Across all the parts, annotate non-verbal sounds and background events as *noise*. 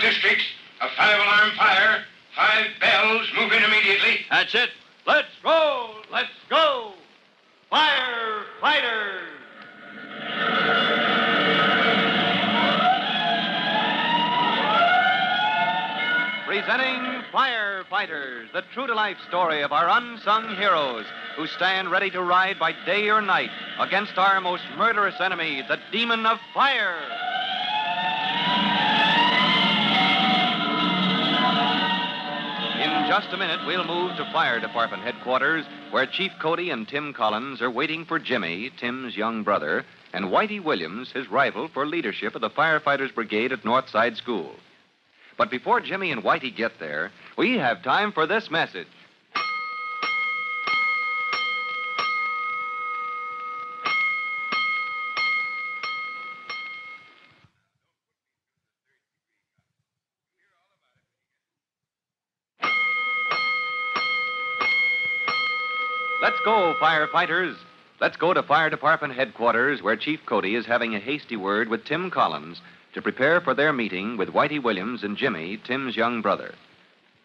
all districts. A five-alarm fire. Five bells. Move in immediately. That's it. Let's roll. Let's go. Firefighters. Presenting Firefighters, the true to life story of our unsung heroes who stand ready to ride by day or night against our most murderous enemy, the demon of fire. Just a minute, we'll move to Fire Department headquarters, where Chief Cody and Tim Collins are waiting for Jimmy, Tim's young brother, and Whitey Williams, his rival for leadership of the Firefighters Brigade at Northside School. But before Jimmy and Whitey get there, we have time for this message. Let's go, firefighters. Let's go to Fire Department headquarters where Chief Cody is having a hasty word with Tim Collins to prepare for their meeting with Whitey Williams and Jimmy, Tim's young brother.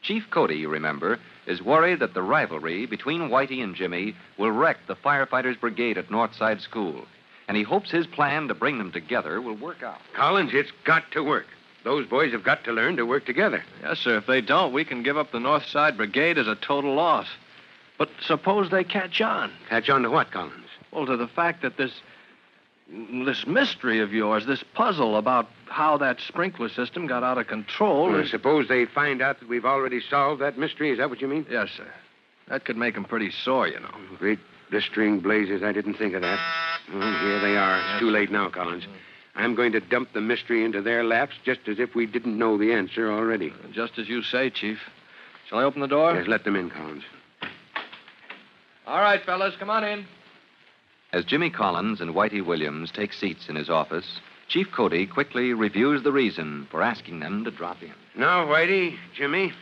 Chief Cody, you remember, is worried that the rivalry between Whitey and Jimmy will wreck the Firefighters Brigade at Northside School. And he hopes his plan to bring them together will work out. Collins, it's got to work. Those boys have got to learn to work together. Yes, sir. If they don't, we can give up the North Side Brigade as a total loss. But suppose they catch on. Catch on to what, Collins? Well, to the fact that this this mystery of yours, this puzzle about how that sprinkler system got out of control. Well, is- suppose they find out that we've already solved that mystery. Is that what you mean? Yes, sir. That could make them pretty sore, you know. Great blistering blazes. I didn't think of that. Well, here they are. It's too late now, Collins. I'm going to dump the mystery into their laps just as if we didn't know the answer already. Just as you say, Chief. Shall I open the door? Yes, let them in, Collins. All right, fellas, come on in. As Jimmy Collins and Whitey Williams take seats in his office, Chief Cody quickly reviews the reason for asking them to drop in. Now, Whitey, Jimmy,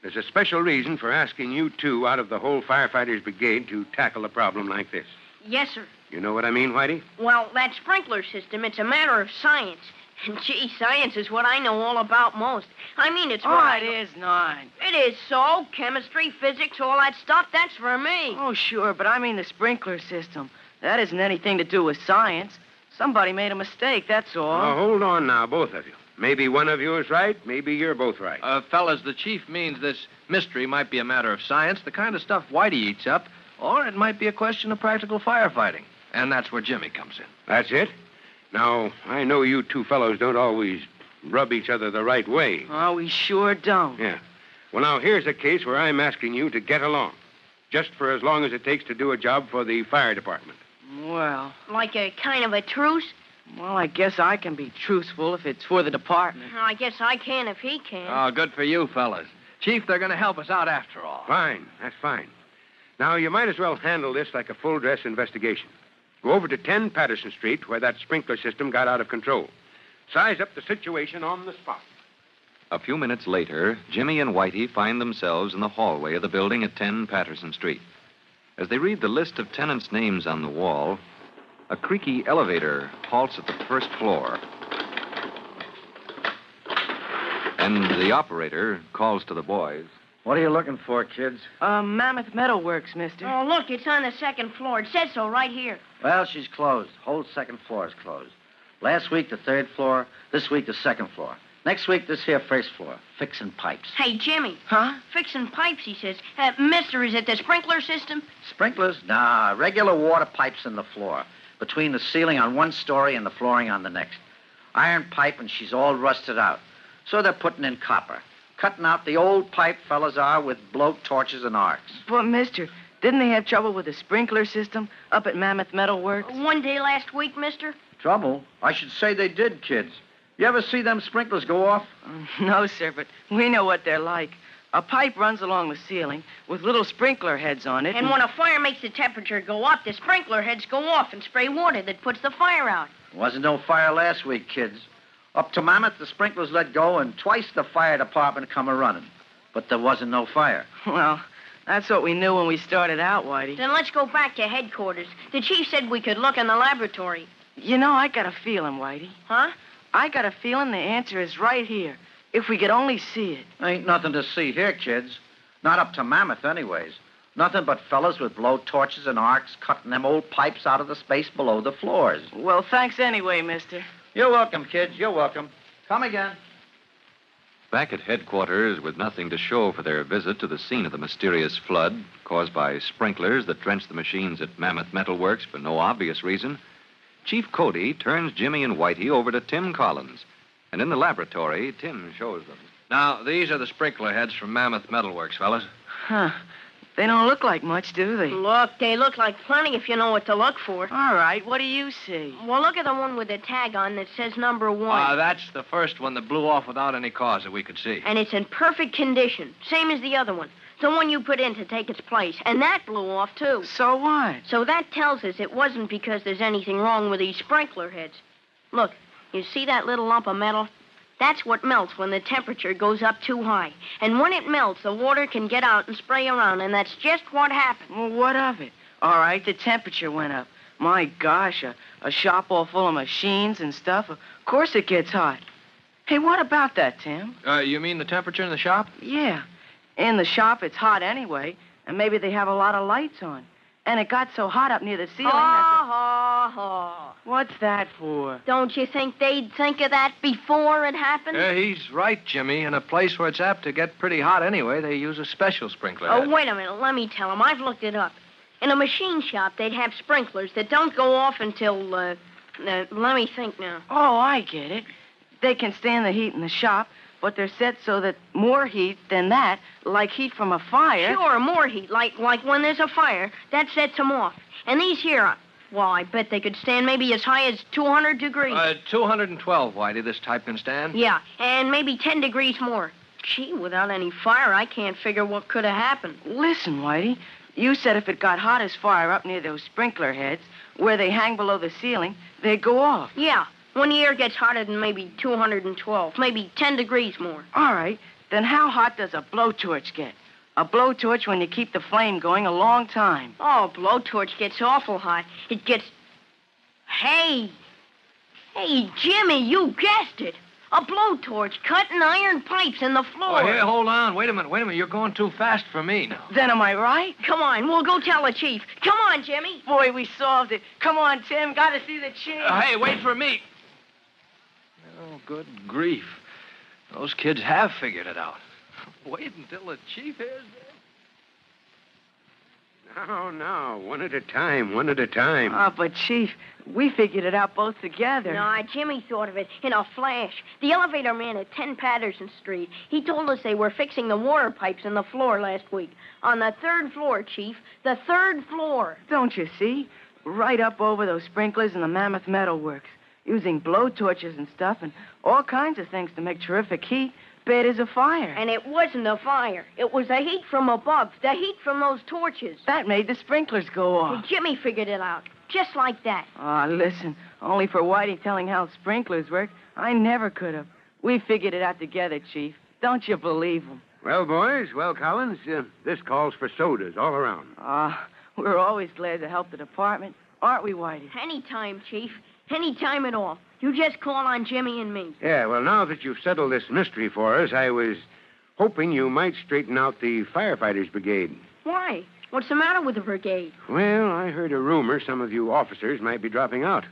there's a special reason for asking you two out of the whole firefighters brigade to tackle a problem like this. Yes, sir. You know what I mean, Whitey? Well, that sprinkler system, it's a matter of science. And *laughs* gee, science is what I know all about most. I mean, it's what Oh, I it know- is not. It is so. Chemistry, physics, all that stuff, that's for me. Oh, sure, but I mean the sprinkler system. That isn't anything to do with science. Somebody made a mistake, that's all. Now, hold on now, both of you. Maybe one of you is right. Maybe you're both right. Uh, fellas, the chief means this mystery might be a matter of science, the kind of stuff Whitey eats up, or it might be a question of practical firefighting. And that's where Jimmy comes in. That's it? Now, I know you two fellows don't always rub each other the right way. Oh, we sure don't. Yeah. Well, now, here's a case where I'm asking you to get along. Just for as long as it takes to do a job for the fire department. Well, Like a kind of a truce? well, I guess I can be truthful if it's for the department. Oh, I guess I can if he can. Oh, good for you, fellas. Chief, they're going to help us out after all. Fine. That's fine. Now, you might as well handle this like a full dress investigation. Go over to 10 Patterson Street, where that sprinkler system got out of control. Size up the situation on the spot. A few minutes later, Jimmy and Whitey find themselves in the hallway of the building at 10 Patterson Street. As they read the list of tenants' names on the wall, a creaky elevator halts at the first floor. And the operator calls to the boys. What are you looking for, kids? Uh, Mammoth Metalworks, mister. Oh, look, it's on the second floor. It says so right here. Well, she's closed. Whole second floor is closed. Last week, the third floor. This week, the second floor. Next week, this here first floor. Fixing pipes. Hey, Jimmy. Huh? Fixing pipes, he says. Uh, mister, is it the sprinkler system? Sprinklers? Nah, regular water pipes in the floor. Between the ceiling on one story and the flooring on the next. Iron pipe, and she's all rusted out. So they're putting in copper. Cutting out the old pipe fellas are with blow torches and arcs. But, mister, didn't they have trouble with the sprinkler system up at Mammoth Metalworks? One day last week, mister? Trouble? I should say they did, kids. You ever see them sprinklers go off? *laughs* No, sir, but we know what they're like. A pipe runs along the ceiling with little sprinkler heads on it. And when a fire makes the temperature go up, the sprinkler heads go off and spray water that puts the fire out. Wasn't no fire last week, kids. Up to Mammoth, the sprinklers let go, and twice the fire department come a running. But there wasn't no fire. *laughs* Well, that's what we knew when we started out, Whitey. Then let's go back to headquarters. The chief said we could look in the laboratory. You know, I got a feeling, Whitey. Huh? I got a feeling the answer is right here. If we could only see it. Ain't nothing to see here, kids. Not up to Mammoth, anyways. Nothing but fellas with blow torches and arcs cutting them old pipes out of the space below the floors. Well, thanks anyway, mister. You're welcome, kids. You're welcome. Come again. Back at headquarters, with nothing to show for their visit to the scene of the mysterious flood caused by sprinklers that drenched the machines at Mammoth Metal Works for no obvious reason, Chief Cody turns Jimmy and Whitey over to Tim Collins. And in the laboratory, Tim shows them. Now, these are the sprinkler heads from Mammoth Metalworks, fellas. Huh. They don't look like much, do they? Look, they look like plenty if you know what to look for. All right, what do you see? Well, look at the one with the tag on that says number one. Uh, that's the first one that blew off without any cause that we could see. and it's in perfect condition, same as the other one. The one you put in to take its place. And that blew off, too. So what? So that tells us it wasn't because there's anything wrong with these sprinkler heads. Look, you see that little lump of metal? That's what melts when the temperature goes up too high. And when it melts, the water can get out and spray around, and that's just what happened. Well, what of it? All right, the temperature went up. My gosh, a, a shop all full of machines and stuff. Of course it gets hot. Hey, what about that, Tim? Uh, you mean the temperature in the shop? Yeah. In the shop, it's hot anyway, and maybe they have a lot of lights on. And it got so hot up near the ceiling. Ha, that ha, ha. the... What's that for? Don't you think they'd think of that before it happened? Uh, he's right, Jimmy. In a place where it's apt to get pretty hot anyway, they use a special sprinkler Oh, head. wait a minute. Let me tell him. I've looked it up. In a machine shop, they'd have sprinklers that don't go off until, uh, uh, let me think now. Oh, I get it. They can stand the heat in the shop, but they're set so that more heat than that, like heat from a fire. Sure, more heat, like like when there's a fire, that sets them off. And these here, uh, well, I bet they could stand maybe as high as 200 degrees. Uh, 212, Whitey, this type can stand. yeah, and maybe 10 degrees more. Gee, without any fire, I can't figure what could have happened. Listen, Whitey. You said if it got hot as fire up near those sprinkler heads, where they hang below the ceiling, they'd go off. Yeah, when the air gets hotter than maybe 212, maybe 10 degrees more. All right. Then how hot does a blowtorch get? A blowtorch when you keep the flame going a long time. Oh, a blowtorch gets awful hot. It gets. Hey! Hey, Jimmy, you guessed it. A blowtorch cutting iron pipes in the floor. Oh, here, hold on. Wait a minute, wait a minute. You're going too fast for me now. Then am I right? Come on, we'll go tell the chief. Come on, Jimmy. Boy, we solved it. Come on, Tim. Got to see the chief. Uh, hey, wait for me. Oh, good grief. Those kids have figured it out. *laughs* Wait until the chief hears this. No, no. One at a time, one at a time. Oh, but Chief, we figured it out both together. No, Jimmy thought of it in a flash. The elevator man at 10 Patterson Street, he told us they were fixing the water pipes in the floor last week. On the third floor, Chief. The third floor. Don't you see? Right up over those sprinklers in the Mammoth Metal Works, blow torches and stuff and all kinds of things to make terrific heat. Bad as a fire. And it wasn't a fire. It was the heat from above, the heat from those torches. that made the sprinklers go off. Jimmy figured it out. Just like that. Oh, listen, only for Whitey telling how sprinklers work, I never could have. We figured it out together, Chief. Don't you believe him? Well, boys, well, Collins, uh, this calls for sodas all around. Ah, we're always glad to help the department, aren't we, Whitey? Anytime, Chief. Anytime at all. You just call on Jimmy and me. Yeah, well, now that you've settled this mystery for us, I was hoping you might straighten out the firefighters brigade. Why? What's the matter with the brigade? Well, I heard a rumor some of you officers might be dropping out.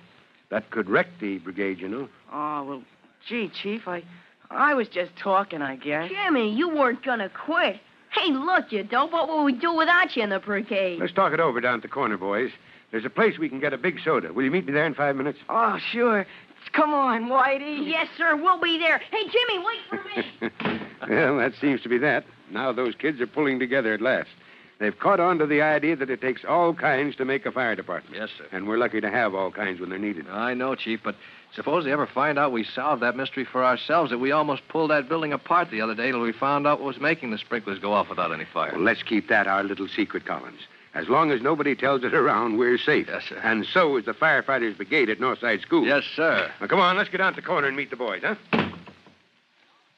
That could wreck the brigade, you know. Oh, well, gee, Chief, I I was just talking, I guess. Jimmy, you weren't gonna quit. Hey, look, you dope. What would we do without you in the brigade? Let's talk it over down at the corner, boys. There's a place we can get a big soda. Will you meet me there in five minutes? Oh, sure. Come on, Whitey. Yes, sir. We'll be there. Hey, Jimmy, wait for me. *laughs* well, that seems to be that. Now those kids are pulling together at last. They've caught on to the idea that it takes all kinds to make a fire department. Yes, sir. And we're lucky to have all kinds when they're needed. I know, Chief, but suppose they ever find out we solved that mystery for ourselves, that we almost pulled that building apart the other day till we found out what was making the sprinklers go off without any fire. Well, let's keep that our little secret, Collins. As long as nobody tells it around, we're safe. Yes, sir. And so is the firefighters brigade at Northside School. Yes, sir. Now, come on, let's get down to the corner and meet the boys, huh?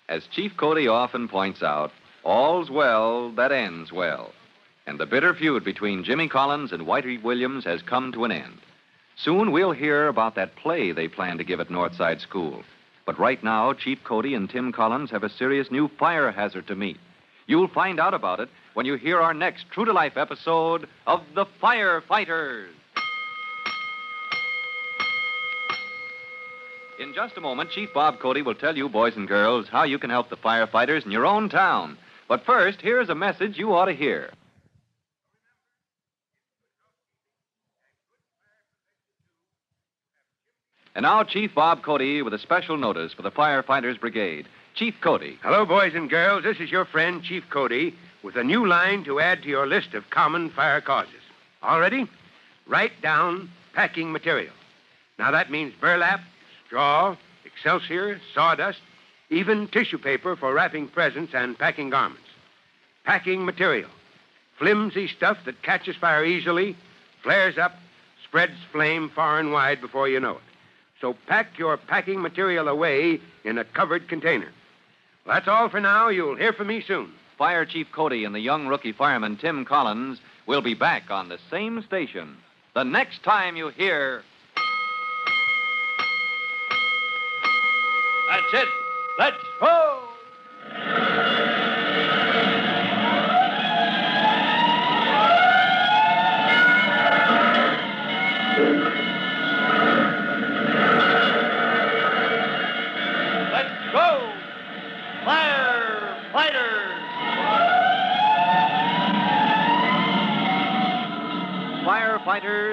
As Chief Cody often points out, all's well that ends well. And the bitter feud between Jimmy Collins and Whitey Williams has come to an end. Soon we'll hear about that play they plan to give at Northside School. But right now, Chief Cody and Tim Collins have a serious new fire hazard to meet. You'll find out about it when you hear our next true to life episode of The Firefighters. In just a moment, Chief Bob Cody will tell you, boys and girls, how you can help the firefighters in your own town. But first, here's a message you ought to hear. And now, Chief Bob Cody with a special notice for the Firefighters Brigade. Chief Cody. Hello, boys and girls. This is your friend, Chief Cody, with a new line to add to your list of common fire causes. All ready? Write down packing material. Now, that means burlap, straw, excelsior, sawdust, even tissue paper for wrapping presents and packing garments. Packing material. Flimsy stuff that catches fire easily, flares up, spreads flame far and wide before you know it. So pack your packing material away in a covered container. Well, that's all for now. You'll hear from me soon. Fire Chief Cody and the young rookie fireman Tim Collins will be back on the same station the next time you hear. That's it. Let's go.